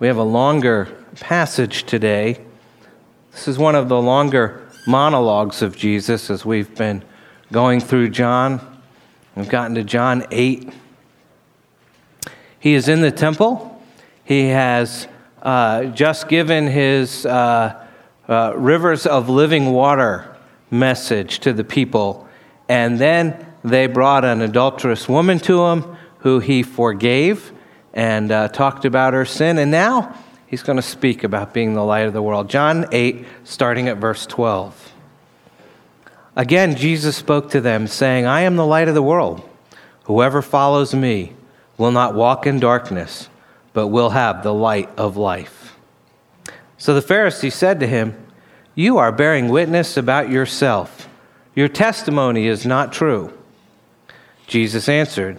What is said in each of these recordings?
We have a longer passage today. This is one of the longer monologues of Jesus as we've been going through John. We've gotten to John 8. He is in the temple. He has uh, just given his uh, uh, rivers of living water message to the people. And then they brought an adulterous woman to him who he forgave and uh, talked about her sin. And now he's going to speak about being the light of the world. John 8, starting at verse 12. Again, Jesus spoke to them, saying, I am the light of the world. Whoever follows me will not walk in darkness, but will have the light of life. So the Pharisee said to him, You are bearing witness about yourself. Your testimony is not true. Jesus answered,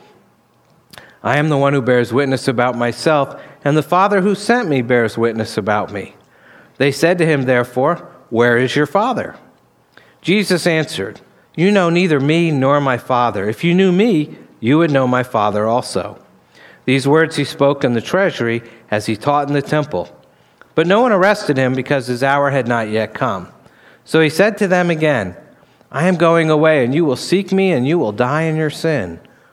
I am the one who bears witness about myself, and the Father who sent me bears witness about me. They said to him, therefore, Where is your Father? Jesus answered, You know neither me nor my Father. If you knew me, you would know my Father also. These words he spoke in the treasury as he taught in the temple. But no one arrested him because his hour had not yet come. So he said to them again, I am going away, and you will seek me, and you will die in your sin.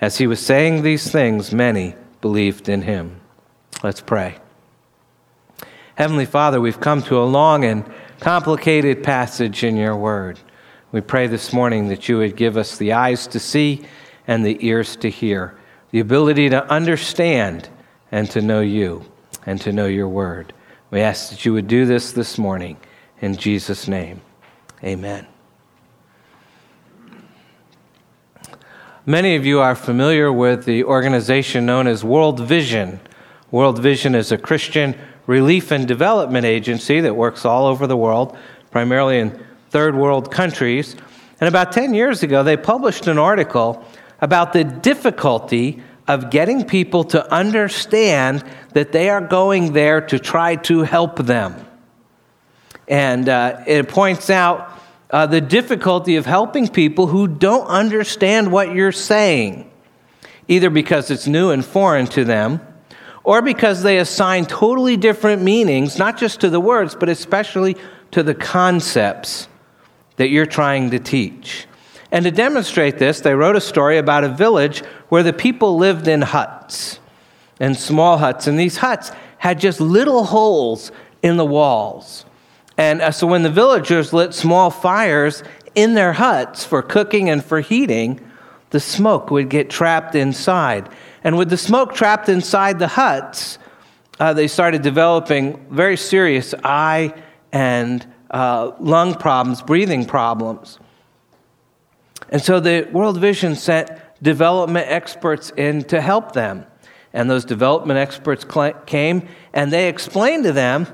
As he was saying these things, many believed in him. Let's pray. Heavenly Father, we've come to a long and complicated passage in your word. We pray this morning that you would give us the eyes to see and the ears to hear, the ability to understand and to know you and to know your word. We ask that you would do this this morning. In Jesus' name, amen. Many of you are familiar with the organization known as World Vision. World Vision is a Christian relief and development agency that works all over the world, primarily in third world countries. And about 10 years ago, they published an article about the difficulty of getting people to understand that they are going there to try to help them. And uh, it points out uh, the difficulty of helping people who don't understand what you're saying, either because it's new and foreign to them, or because they assign totally different meanings, not just to the words, but especially to the concepts that you're trying to teach. And to demonstrate this, they wrote a story about a village where the people lived in huts and small huts. And these huts had just little holes in the walls. And uh, so when the villagers lit small fires in their huts for cooking and for heating, the smoke would get trapped inside. And with the smoke trapped inside the huts, uh, they started developing very serious eye and uh, lung problems, breathing problems. And so the World Vision sent development experts in to help them. And those development experts came and they explained to them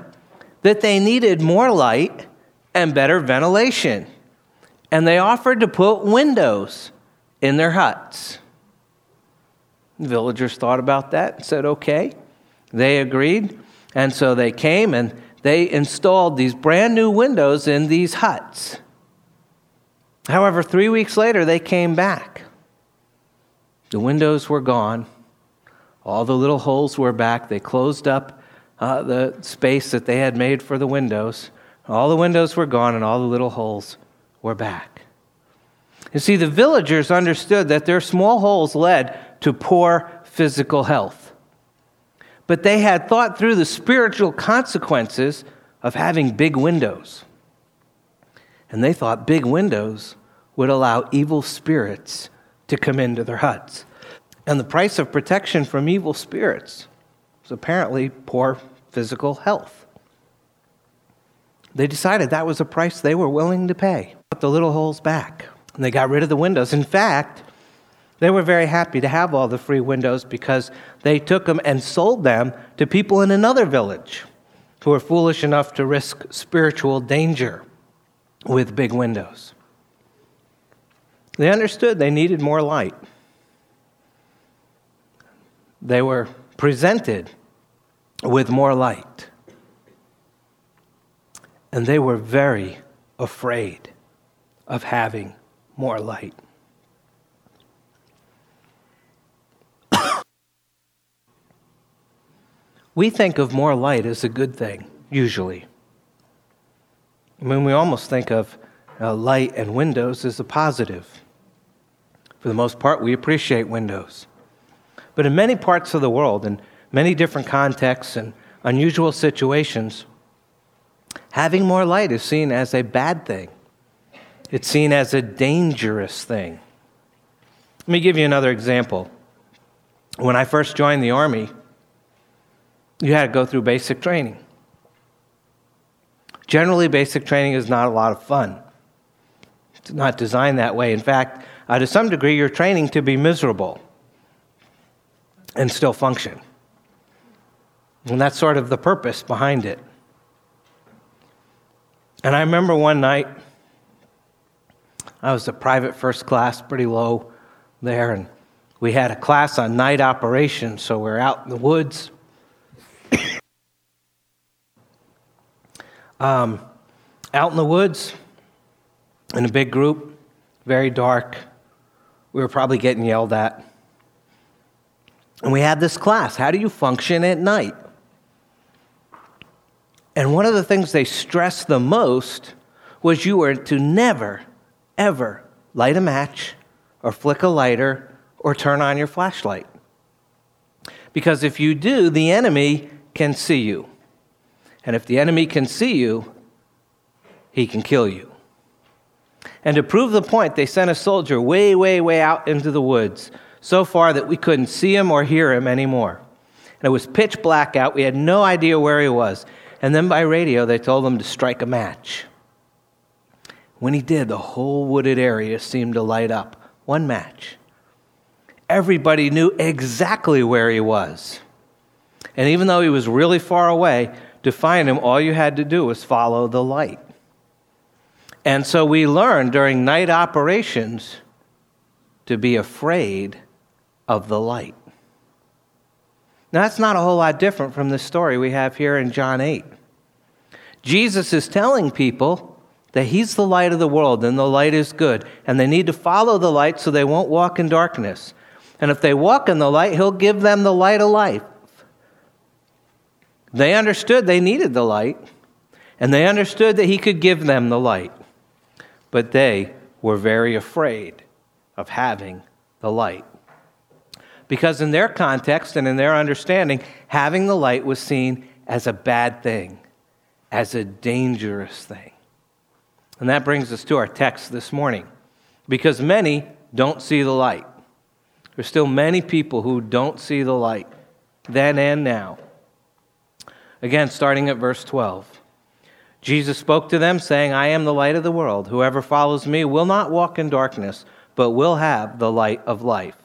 that they needed more light and better ventilation. And they offered to put windows in their huts. The villagers thought about that and said, okay. They agreed. And so they came and they installed these brand new windows in these huts. However, three weeks later, they came back. The windows were gone. All the little holes were back. They closed up uh, the space that they had made for the windows. All the windows were gone, and all the little holes were back. You see, the villagers understood that their small holes led to poor physical health but they had thought through the spiritual consequences of having big windows. And they thought big windows would allow evil spirits to come into their huts. And the price of protection from evil spirits was apparently poor physical health. They decided that was a price they were willing to pay. Put the little holes back. And they got rid of the windows. In fact, they were very happy to have all the free windows because they took them and sold them to people in another village who were foolish enough to risk spiritual danger with big windows. They understood they needed more light. They were presented with more light. And they were very afraid of having more light. we think of more light as a good thing, usually. I mean, we almost think of uh, light and windows as a positive. For the most part, we appreciate windows. But in many parts of the world, in many different contexts and unusual situations, having more light is seen as a bad thing. It's seen as a dangerous thing. Let me give you another example. When I first joined the Army, you had to go through basic training. Generally, basic training is not a lot of fun. It's not designed that way. In fact, uh, to some degree, you're training to be miserable and still function. And that's sort of the purpose behind it. And I remember one night, I was a private first class, pretty low there, and we had a class on night operations, so we're out in the woods um, out in the woods in a big group, very dark. We were probably getting yelled at. And we had this class How do you function at night? And one of the things they stressed the most was you were to never, ever light a match or flick a lighter or turn on your flashlight. Because if you do, the enemy can see you. And if the enemy can see you, he can kill you. And to prove the point, they sent a soldier way, way, way out into the woods, so far that we couldn't see him or hear him anymore. And it was pitch black out. We had no idea where he was. And then by radio, they told him to strike a match. When he did, the whole wooded area seemed to light up. One match. Everybody knew exactly where he was. And even though he was really far away, to find him, all you had to do was follow the light. And so we learned during night operations to be afraid of the light. Now, that's not a whole lot different from the story we have here in John 8. Jesus is telling people that he's the light of the world and the light is good, and they need to follow the light so they won't walk in darkness. And if they walk in the light, he'll give them the light of life. They understood they needed the light, and they understood that he could give them the light. But they were very afraid of having the light. Because in their context and in their understanding, having the light was seen as a bad thing, as a dangerous thing. And that brings us to our text this morning. Because many don't see the light. There's still many people who don't see the light, then and now. Again, starting at verse 12. Jesus spoke to them, saying, I am the light of the world. Whoever follows me will not walk in darkness, but will have the light of life.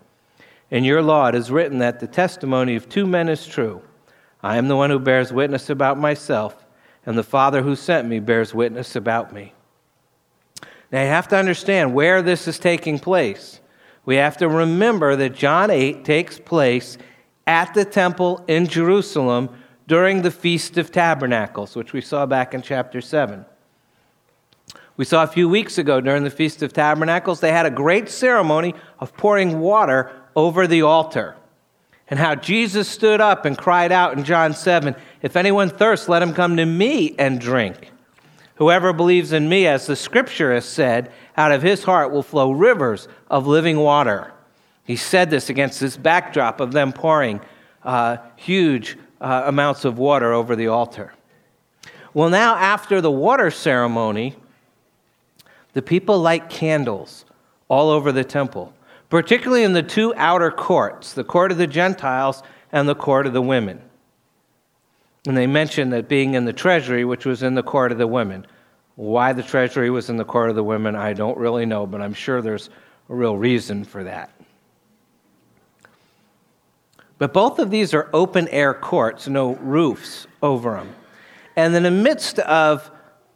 In your law it is written that the testimony of two men is true. I am the one who bears witness about myself, and the Father who sent me bears witness about me. Now you have to understand where this is taking place. We have to remember that John 8 takes place at the temple in Jerusalem during the Feast of Tabernacles, which we saw back in chapter 7. We saw a few weeks ago during the Feast of Tabernacles, they had a great ceremony of pouring water over the altar. And how Jesus stood up and cried out in John 7 If anyone thirsts, let him come to me and drink. Whoever believes in me, as the scripture has said, out of his heart will flow rivers of living water. He said this against this backdrop of them pouring uh, huge uh, amounts of water over the altar. Well, now, after the water ceremony, the people light candles all over the temple, particularly in the two outer courts the court of the Gentiles and the court of the women. And they mentioned that being in the treasury, which was in the court of the women. Why the treasury was in the court of the women, I don't really know, but I'm sure there's a real reason for that. But both of these are open air courts, no roofs over them. And in the midst of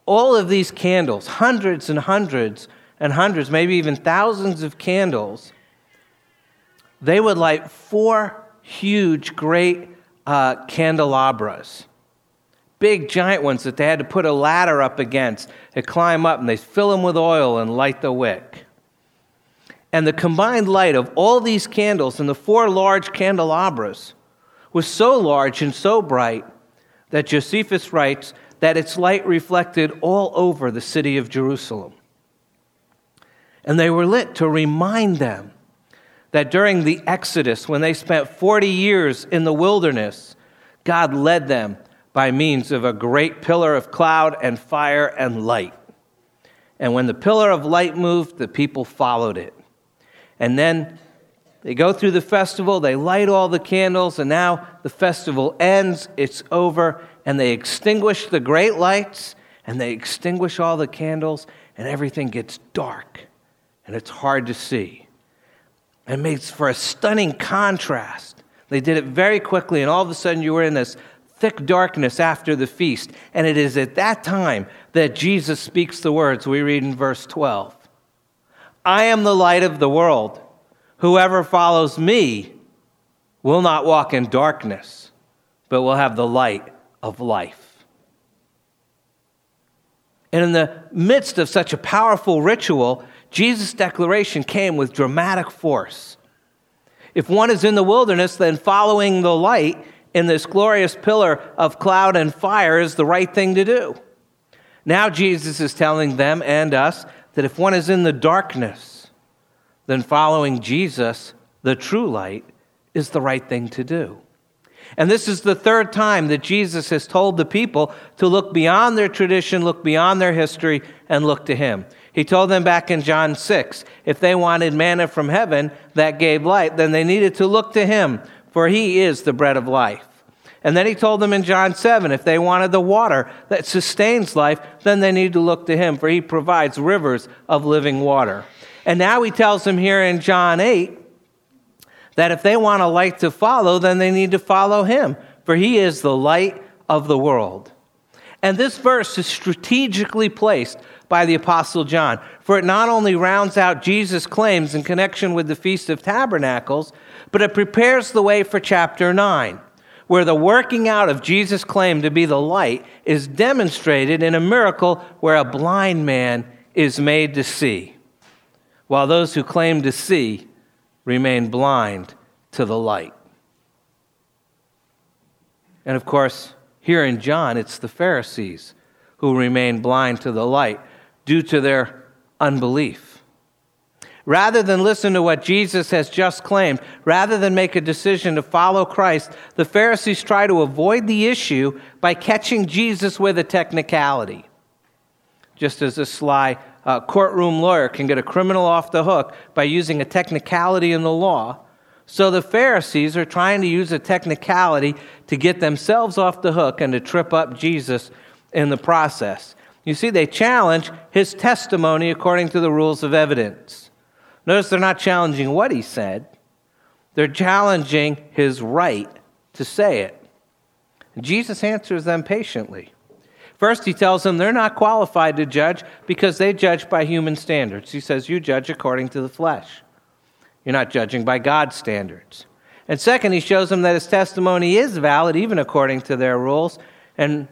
all of these candles, hundreds and hundreds and hundreds, maybe even thousands of candles, they would light four huge, great uh, candelabras. Big, giant ones that they had to put a ladder up against to climb up, and they fill them with oil and light the wick. And the combined light of all these candles and the four large candelabras was so large and so bright that Josephus writes that its light reflected all over the city of Jerusalem. And they were lit to remind them that during the Exodus, when they spent 40 years in the wilderness, God led them by means of a great pillar of cloud and fire and light. And when the pillar of light moved, the people followed it. And then they go through the festival, they light all the candles, and now the festival ends, it's over, and they extinguish the great lights and they extinguish all the candles, and everything gets dark and it's hard to see. It makes for a stunning contrast. They did it very quickly, and all of a sudden you were in this thick darkness after the feast. And it is at that time that Jesus speaks the words we read in verse 12 I am the light of the world. Whoever follows me will not walk in darkness, but will have the light of life. And in the midst of such a powerful ritual, Jesus' declaration came with dramatic force. If one is in the wilderness, then following the light in this glorious pillar of cloud and fire is the right thing to do. Now, Jesus is telling them and us that if one is in the darkness, then following Jesus, the true light, is the right thing to do. And this is the third time that Jesus has told the people to look beyond their tradition, look beyond their history, and look to Him. He told them back in John 6 if they wanted manna from heaven that gave light, then they needed to look to Him, for He is the bread of life. And then he told them in John 7 if they wanted the water that sustains life, then they need to look to him, for he provides rivers of living water. And now he tells them here in John 8 that if they want a light to follow, then they need to follow him, for he is the light of the world. And this verse is strategically placed by the Apostle John, for it not only rounds out Jesus' claims in connection with the Feast of Tabernacles, but it prepares the way for chapter 9, where the working out of Jesus' claim to be the light is demonstrated in a miracle where a blind man is made to see, while those who claim to see remain blind to the light. And of course, here in John, it's the Pharisees who remain blind to the light due to their unbelief. Rather than listen to what Jesus has just claimed, rather than make a decision to follow Christ, the Pharisees try to avoid the issue by catching Jesus with a technicality. Just as a sly a courtroom lawyer can get a criminal off the hook by using a technicality in the law. So the Pharisees are trying to use a technicality to get themselves off the hook and to trip up Jesus in the process. You see, they challenge his testimony according to the rules of evidence. Notice they're not challenging what he said, they're challenging his right to say it. Jesus answers them patiently. First, he tells them they're not qualified to judge because they judge by human standards. He says, You judge according to the flesh. You're not judging by God's standards. And second, he shows them that his testimony is valid even according to their rules. And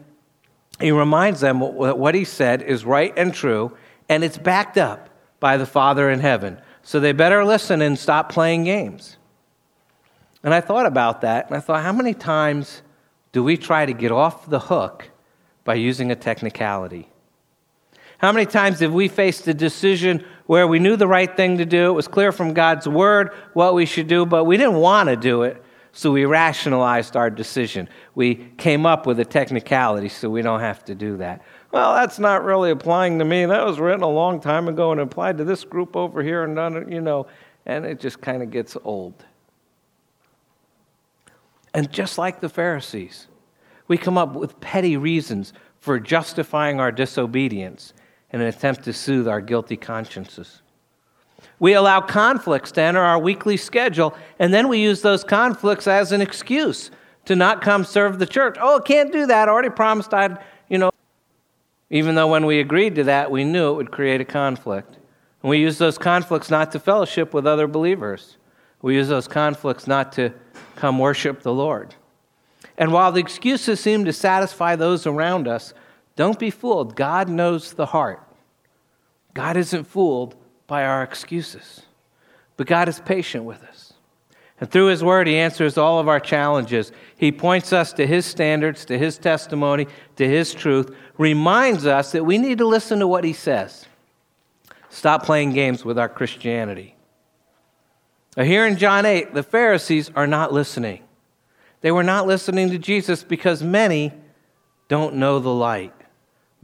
he reminds them that what he said is right and true, and it's backed up by the Father in heaven. So they better listen and stop playing games. And I thought about that, and I thought, how many times do we try to get off the hook by using a technicality? How many times have we faced a decision where we knew the right thing to do? It was clear from God's word what we should do, but we didn't want to do it, so we rationalized our decision. We came up with a technicality so we don't have to do that. Well, that's not really applying to me. That was written a long time ago and applied to this group over here, and none, you know, and it just kind of gets old. And just like the Pharisees, we come up with petty reasons for justifying our disobedience in an attempt to soothe our guilty consciences. We allow conflicts to enter our weekly schedule, and then we use those conflicts as an excuse to not come serve the church. Oh, I can't do that. I already promised I'd, you know. Even though when we agreed to that, we knew it would create a conflict. And we use those conflicts not to fellowship with other believers. We use those conflicts not to come worship the Lord. And while the excuses seem to satisfy those around us, don't be fooled. God knows the heart. God isn't fooled by our excuses, but God is patient with us. And through His Word, He answers all of our challenges. He points us to His standards, to His testimony, to His truth, reminds us that we need to listen to what He says. Stop playing games with our Christianity. Now, here in John 8, the Pharisees are not listening. They were not listening to Jesus because many don't know the light.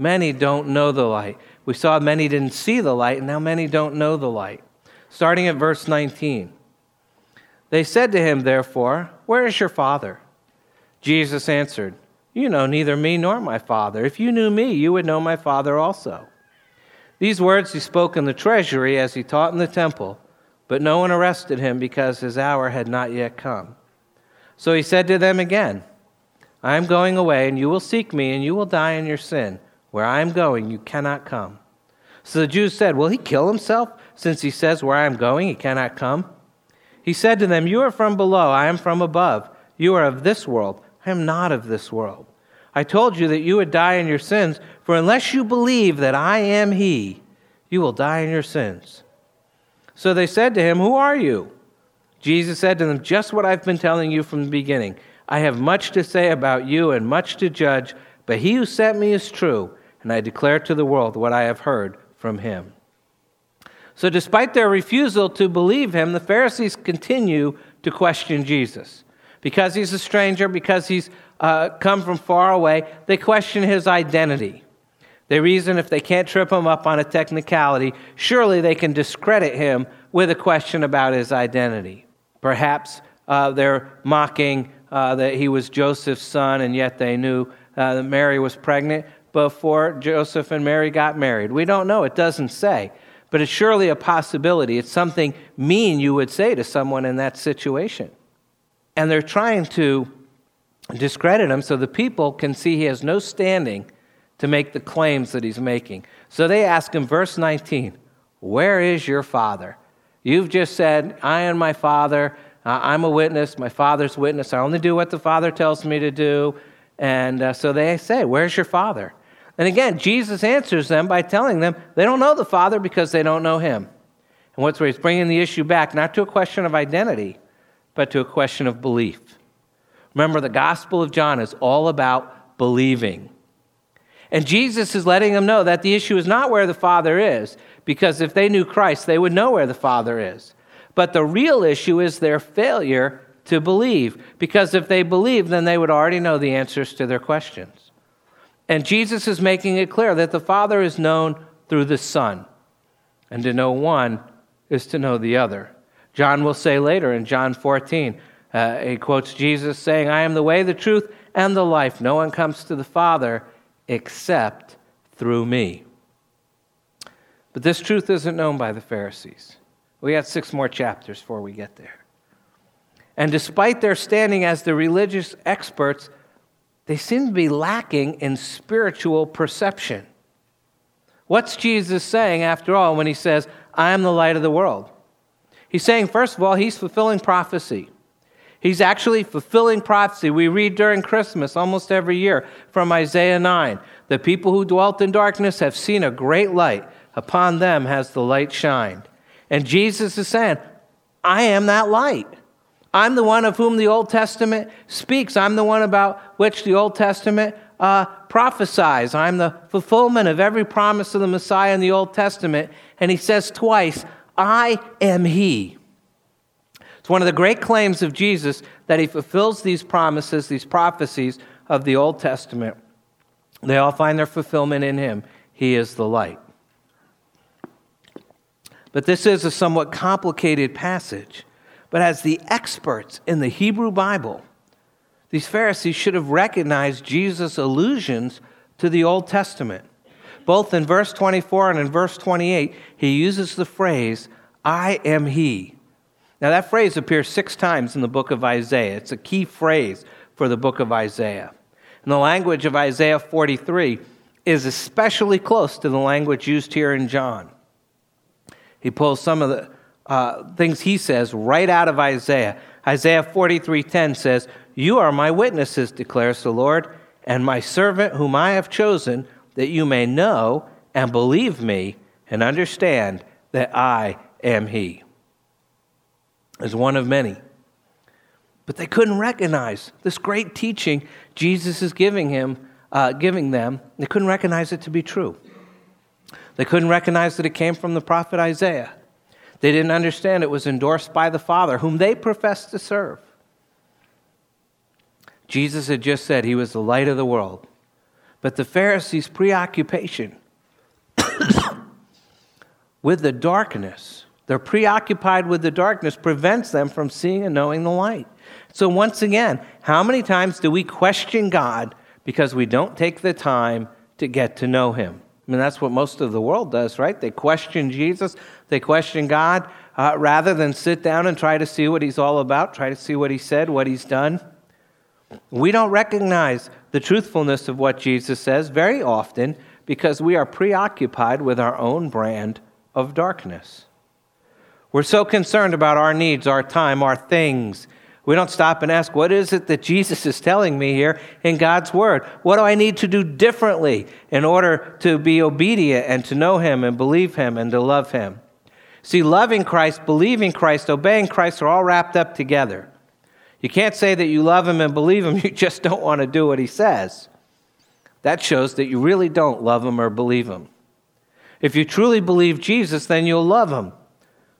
Many don't know the light. We saw many didn't see the light, and now many don't know the light. Starting at verse 19. They said to him, therefore, Where is your Father? Jesus answered, You know neither me nor my Father. If you knew me, you would know my Father also. These words he spoke in the treasury as he taught in the temple, but no one arrested him because his hour had not yet come. So he said to them again, I am going away, and you will seek me, and you will die in your sin. Where I am going, you cannot come. So the Jews said, Will he kill himself, since he says, Where I am going, he cannot come? He said to them, You are from below, I am from above. You are of this world, I am not of this world. I told you that you would die in your sins, for unless you believe that I am he, you will die in your sins. So they said to him, Who are you? Jesus said to them, Just what I've been telling you from the beginning. I have much to say about you and much to judge, but he who sent me is true, and I declare to the world what I have heard from him. So, despite their refusal to believe him, the Pharisees continue to question Jesus. Because he's a stranger, because he's uh, come from far away, they question his identity. They reason if they can't trip him up on a technicality, surely they can discredit him with a question about his identity. Perhaps uh, they're mocking uh, that he was Joseph's son, and yet they knew uh, that Mary was pregnant before Joseph and Mary got married. We don't know, it doesn't say. But it's surely a possibility. It's something mean you would say to someone in that situation. And they're trying to discredit him so the people can see he has no standing to make the claims that he's making. So they ask him, verse 19, Where is your father? You've just said, I and my Father, uh, I'm a witness, my Father's witness. I only do what the Father tells me to do. And uh, so they say, Where's your Father? And again, Jesus answers them by telling them they don't know the Father because they don't know Him. And what's where he's bringing the issue back, not to a question of identity, but to a question of belief. Remember, the Gospel of John is all about believing. And Jesus is letting them know that the issue is not where the Father is, because if they knew Christ, they would know where the Father is. But the real issue is their failure to believe, because if they believe, then they would already know the answers to their questions. And Jesus is making it clear that the Father is known through the Son, and to know one is to know the other. John will say later in John 14, uh, he quotes Jesus saying, I am the way, the truth, and the life. No one comes to the Father except through me. But this truth isn't known by the Pharisees. We got six more chapters before we get there. And despite their standing as the religious experts, they seem to be lacking in spiritual perception. What's Jesus saying, after all, when he says, I am the light of the world? He's saying, first of all, he's fulfilling prophecy. He's actually fulfilling prophecy. We read during Christmas almost every year from Isaiah 9 the people who dwelt in darkness have seen a great light. Upon them has the light shined. And Jesus is saying, I am that light. I'm the one of whom the Old Testament speaks. I'm the one about which the Old Testament uh, prophesies. I'm the fulfillment of every promise of the Messiah in the Old Testament. And he says twice, I am he. It's one of the great claims of Jesus that he fulfills these promises, these prophecies of the Old Testament. They all find their fulfillment in him. He is the light. But this is a somewhat complicated passage. But as the experts in the Hebrew Bible, these Pharisees should have recognized Jesus' allusions to the Old Testament. Both in verse 24 and in verse 28, he uses the phrase, I am he. Now, that phrase appears six times in the book of Isaiah. It's a key phrase for the book of Isaiah. And the language of Isaiah 43 is especially close to the language used here in John. He pulls some of the uh, things he says right out of Isaiah. Isaiah 43:10 says, "You are my witnesses," declares the Lord, "and my servant whom I have chosen, that you may know and believe me and understand that I am he." As one of many. But they couldn't recognize this great teaching Jesus is giving him, uh, giving them. They couldn't recognize it to be true. They couldn't recognize that it came from the prophet Isaiah. They didn't understand it was endorsed by the Father, whom they professed to serve. Jesus had just said he was the light of the world. But the Pharisees' preoccupation with the darkness, they're preoccupied with the darkness, prevents them from seeing and knowing the light. So, once again, how many times do we question God because we don't take the time to get to know him? I mean, that's what most of the world does, right? They question Jesus, they question God, uh, rather than sit down and try to see what he's all about, try to see what he said, what he's done. We don't recognize the truthfulness of what Jesus says very often because we are preoccupied with our own brand of darkness. We're so concerned about our needs, our time, our things, we don't stop and ask, what is it that Jesus is telling me here in God's Word? What do I need to do differently in order to be obedient and to know Him and believe Him and to love Him? See, loving Christ, believing Christ, obeying Christ are all wrapped up together. You can't say that you love Him and believe Him, you just don't want to do what He says. That shows that you really don't love Him or believe Him. If you truly believe Jesus, then you'll love Him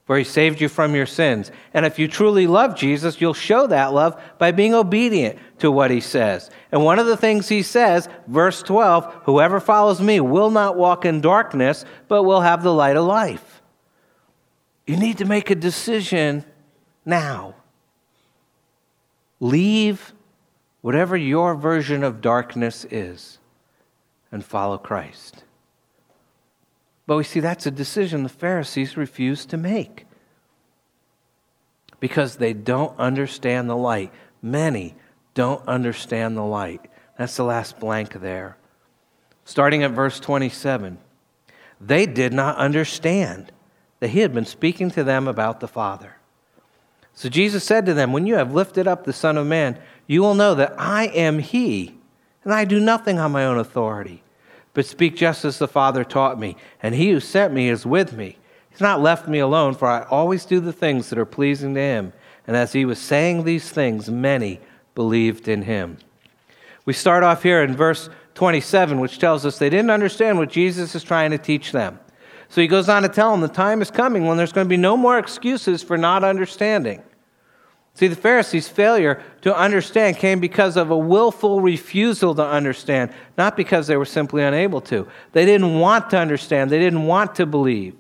where he saved you from your sins. And if you truly love Jesus, you'll show that love by being obedient to what he says. And one of the things he says, verse 12, whoever follows me will not walk in darkness, but will have the light of life. You need to make a decision now. Leave whatever your version of darkness is and follow Christ. But we see that's a decision the Pharisees refuse to make because they don't understand the light. Many don't understand the light. That's the last blank there. Starting at verse 27. They did not understand that he had been speaking to them about the Father. So Jesus said to them, When you have lifted up the Son of Man, you will know that I am he, and I do nothing on my own authority but speak just as the Father taught me, and he who sent me is with me. He's not left me alone, for I always do the things that are pleasing to him. And as he was saying these things, many believed in him. We start off here in verse 27, which tells us they didn't understand what Jesus is trying to teach them. So he goes on to tell them the time is coming when there's going to be no more excuses for not understanding. See, the Pharisees' failure to understand came because of a willful refusal to understand, not because they were simply unable to. They didn't want to understand, they didn't want to believe.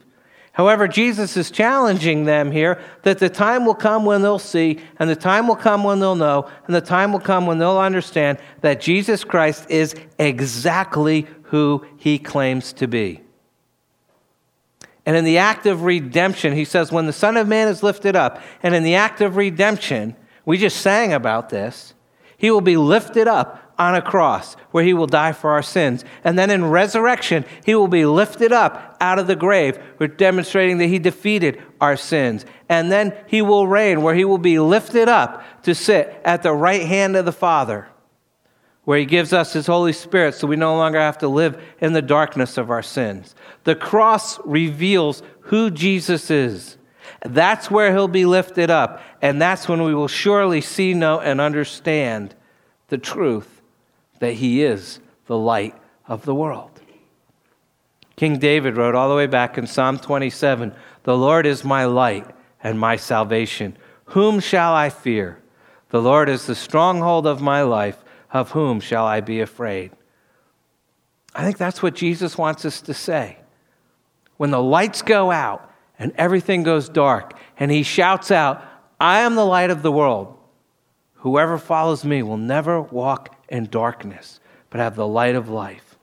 However, Jesus is challenging them here that the time will come when they'll see, and the time will come when they'll know, and the time will come when they'll understand that Jesus Christ is exactly who he claims to be. And in the act of redemption, he says, when the Son of Man is lifted up, and in the act of redemption, we just sang about this, he will be lifted up on a cross where he will die for our sins. And then in resurrection, he will be lifted up out of the grave, demonstrating that he defeated our sins. And then he will reign where he will be lifted up to sit at the right hand of the Father, where he gives us his Holy Spirit so we no longer have to live in the darkness of our sins. The cross reveals who Jesus is. That's where he'll be lifted up. And that's when we will surely see, know, and understand the truth that he is the light of the world. King David wrote all the way back in Psalm 27 The Lord is my light and my salvation. Whom shall I fear? The Lord is the stronghold of my life. Of whom shall I be afraid? I think that's what Jesus wants us to say. When the lights go out and everything goes dark, and he shouts out, I am the light of the world. Whoever follows me will never walk in darkness, but have the light of life.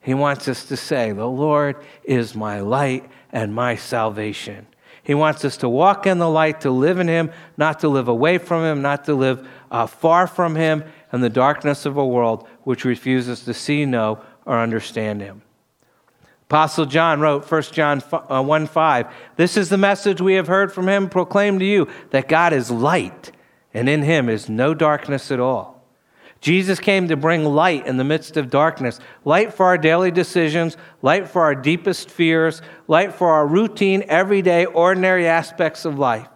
He wants us to say, The Lord is my light and my salvation. He wants us to walk in the light, to live in Him, not to live away from Him, not to live uh, far from Him in the darkness of a world which refuses to see, know, or understand Him. Apostle John wrote, 1 John uh, 1 5, This is the message we have heard from Him proclaimed to you, that God is light, and in Him is no darkness at all. Jesus came to bring light in the midst of darkness light for our daily decisions, light for our deepest fears, light for our routine, everyday, ordinary aspects of life.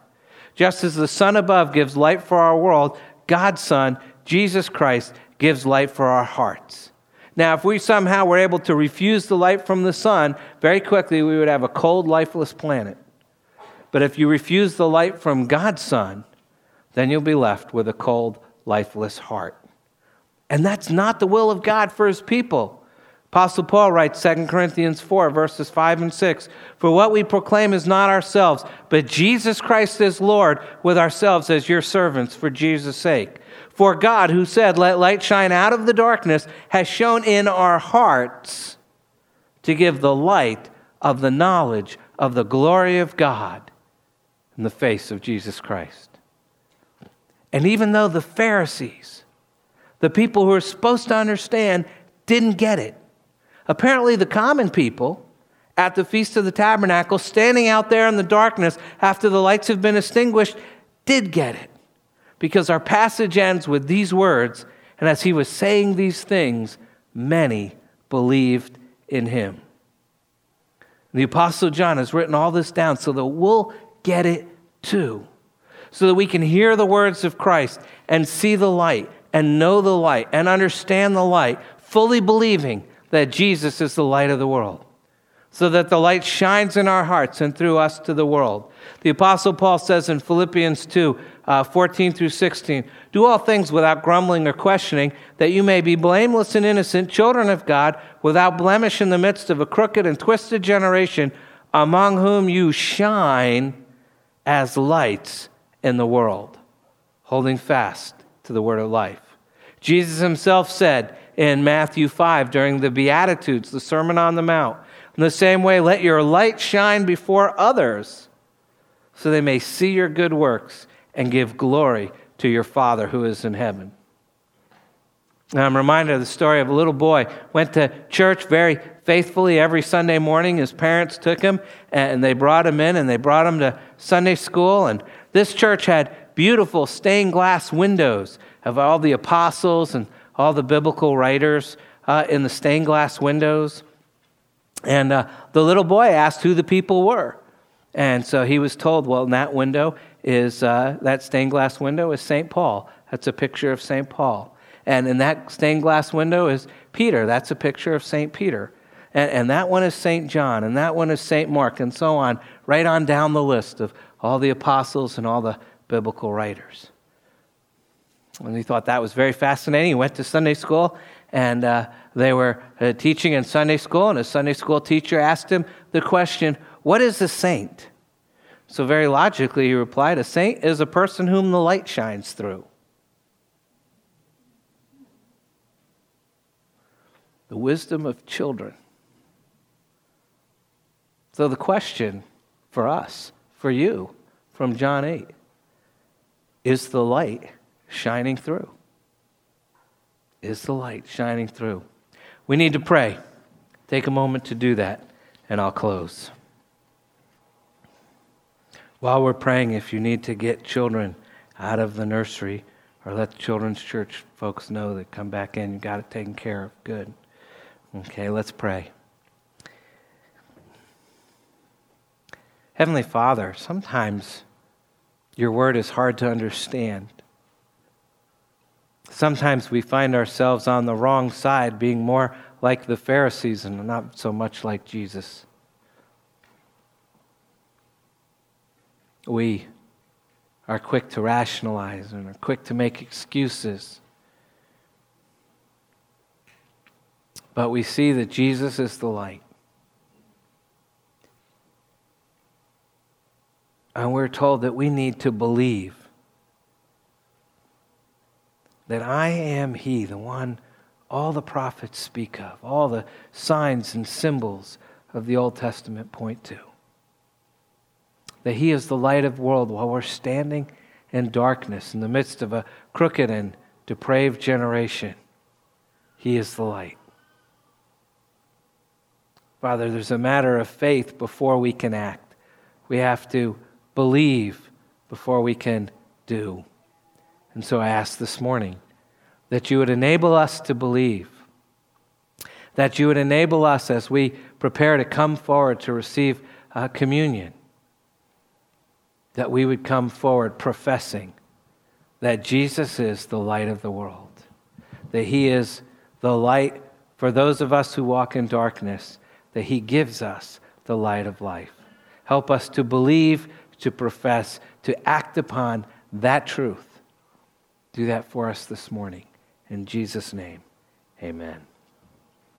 Just as the sun above gives light for our world, God's Son, Jesus Christ, gives light for our hearts. Now, if we somehow were able to refuse the light from the sun, very quickly we would have a cold, lifeless planet. But if you refuse the light from God's Son, then you'll be left with a cold, lifeless heart. And that's not the will of God for his people. Apostle Paul writes 2 Corinthians 4, verses 5 and 6 For what we proclaim is not ourselves, but Jesus Christ is Lord, with ourselves as your servants for Jesus' sake. For God, who said, Let light shine out of the darkness, has shown in our hearts to give the light of the knowledge of the glory of God in the face of Jesus Christ. And even though the Pharisees, the people who are supposed to understand didn't get it. Apparently, the common people at the Feast of the Tabernacle, standing out there in the darkness after the lights have been extinguished, did get it. Because our passage ends with these words, and as he was saying these things, many believed in him. The Apostle John has written all this down so that we'll get it too, so that we can hear the words of Christ and see the light and know the light and understand the light, fully believing that Jesus is the light of the world, so that the light shines in our hearts and through us to the world. The Apostle Paul says in Philippians 2 uh, 14 through 16, Do all things without grumbling or questioning, that you may be blameless and innocent, children of God, without blemish in the midst of a crooked and twisted generation, among whom you shine as lights in the world, holding fast to the word of life. Jesus himself said in Matthew 5 during the Beatitudes, the Sermon on the Mount, in the same way, let your light shine before others so they may see your good works and give glory to your Father who is in heaven. Now, I'm reminded of the story of a little boy went to church very faithfully every Sunday morning. His parents took him and they brought him in and they brought him to Sunday school. And this church had beautiful stained glass windows of all the apostles and all the biblical writers uh, in the stained glass windows. And uh, the little boy asked who the people were. And so he was told, well, in that window is, uh, that stained glass window is St. Paul. That's a picture of St. Paul. And in that stained glass window is Peter. That's a picture of St. Peter. And, and that one is St. John. And that one is St. Mark, and so on, right on down the list of all the apostles and all the biblical writers. And he thought that was very fascinating. He went to Sunday school, and uh, they were uh, teaching in Sunday school, and a Sunday school teacher asked him the question, What is a saint? So, very logically, he replied, A saint is a person whom the light shines through. the wisdom of children. So, the question for us, for you, from John 8 is the light shining through? Is the light shining through? We need to pray. Take a moment to do that, and I'll close. While we're praying, if you need to get children out of the nursery or let the children's church folks know that come back in, you got it taken care of. Good. Okay, let's pray. Heavenly Father, sometimes your word is hard to understand. Sometimes we find ourselves on the wrong side, being more like the Pharisees and not so much like Jesus. We are quick to rationalize and are quick to make excuses. But we see that Jesus is the light. And we're told that we need to believe that I am He, the one all the prophets speak of, all the signs and symbols of the Old Testament point to. That He is the light of the world while we're standing in darkness in the midst of a crooked and depraved generation. He is the light. Father, there's a matter of faith before we can act. We have to believe before we can do. And so I ask this morning that you would enable us to believe, that you would enable us as we prepare to come forward to receive uh, communion, that we would come forward professing that Jesus is the light of the world, that he is the light for those of us who walk in darkness, that he gives us the light of life. Help us to believe to profess, to act upon that truth. Do that for us this morning. In Jesus' name, amen.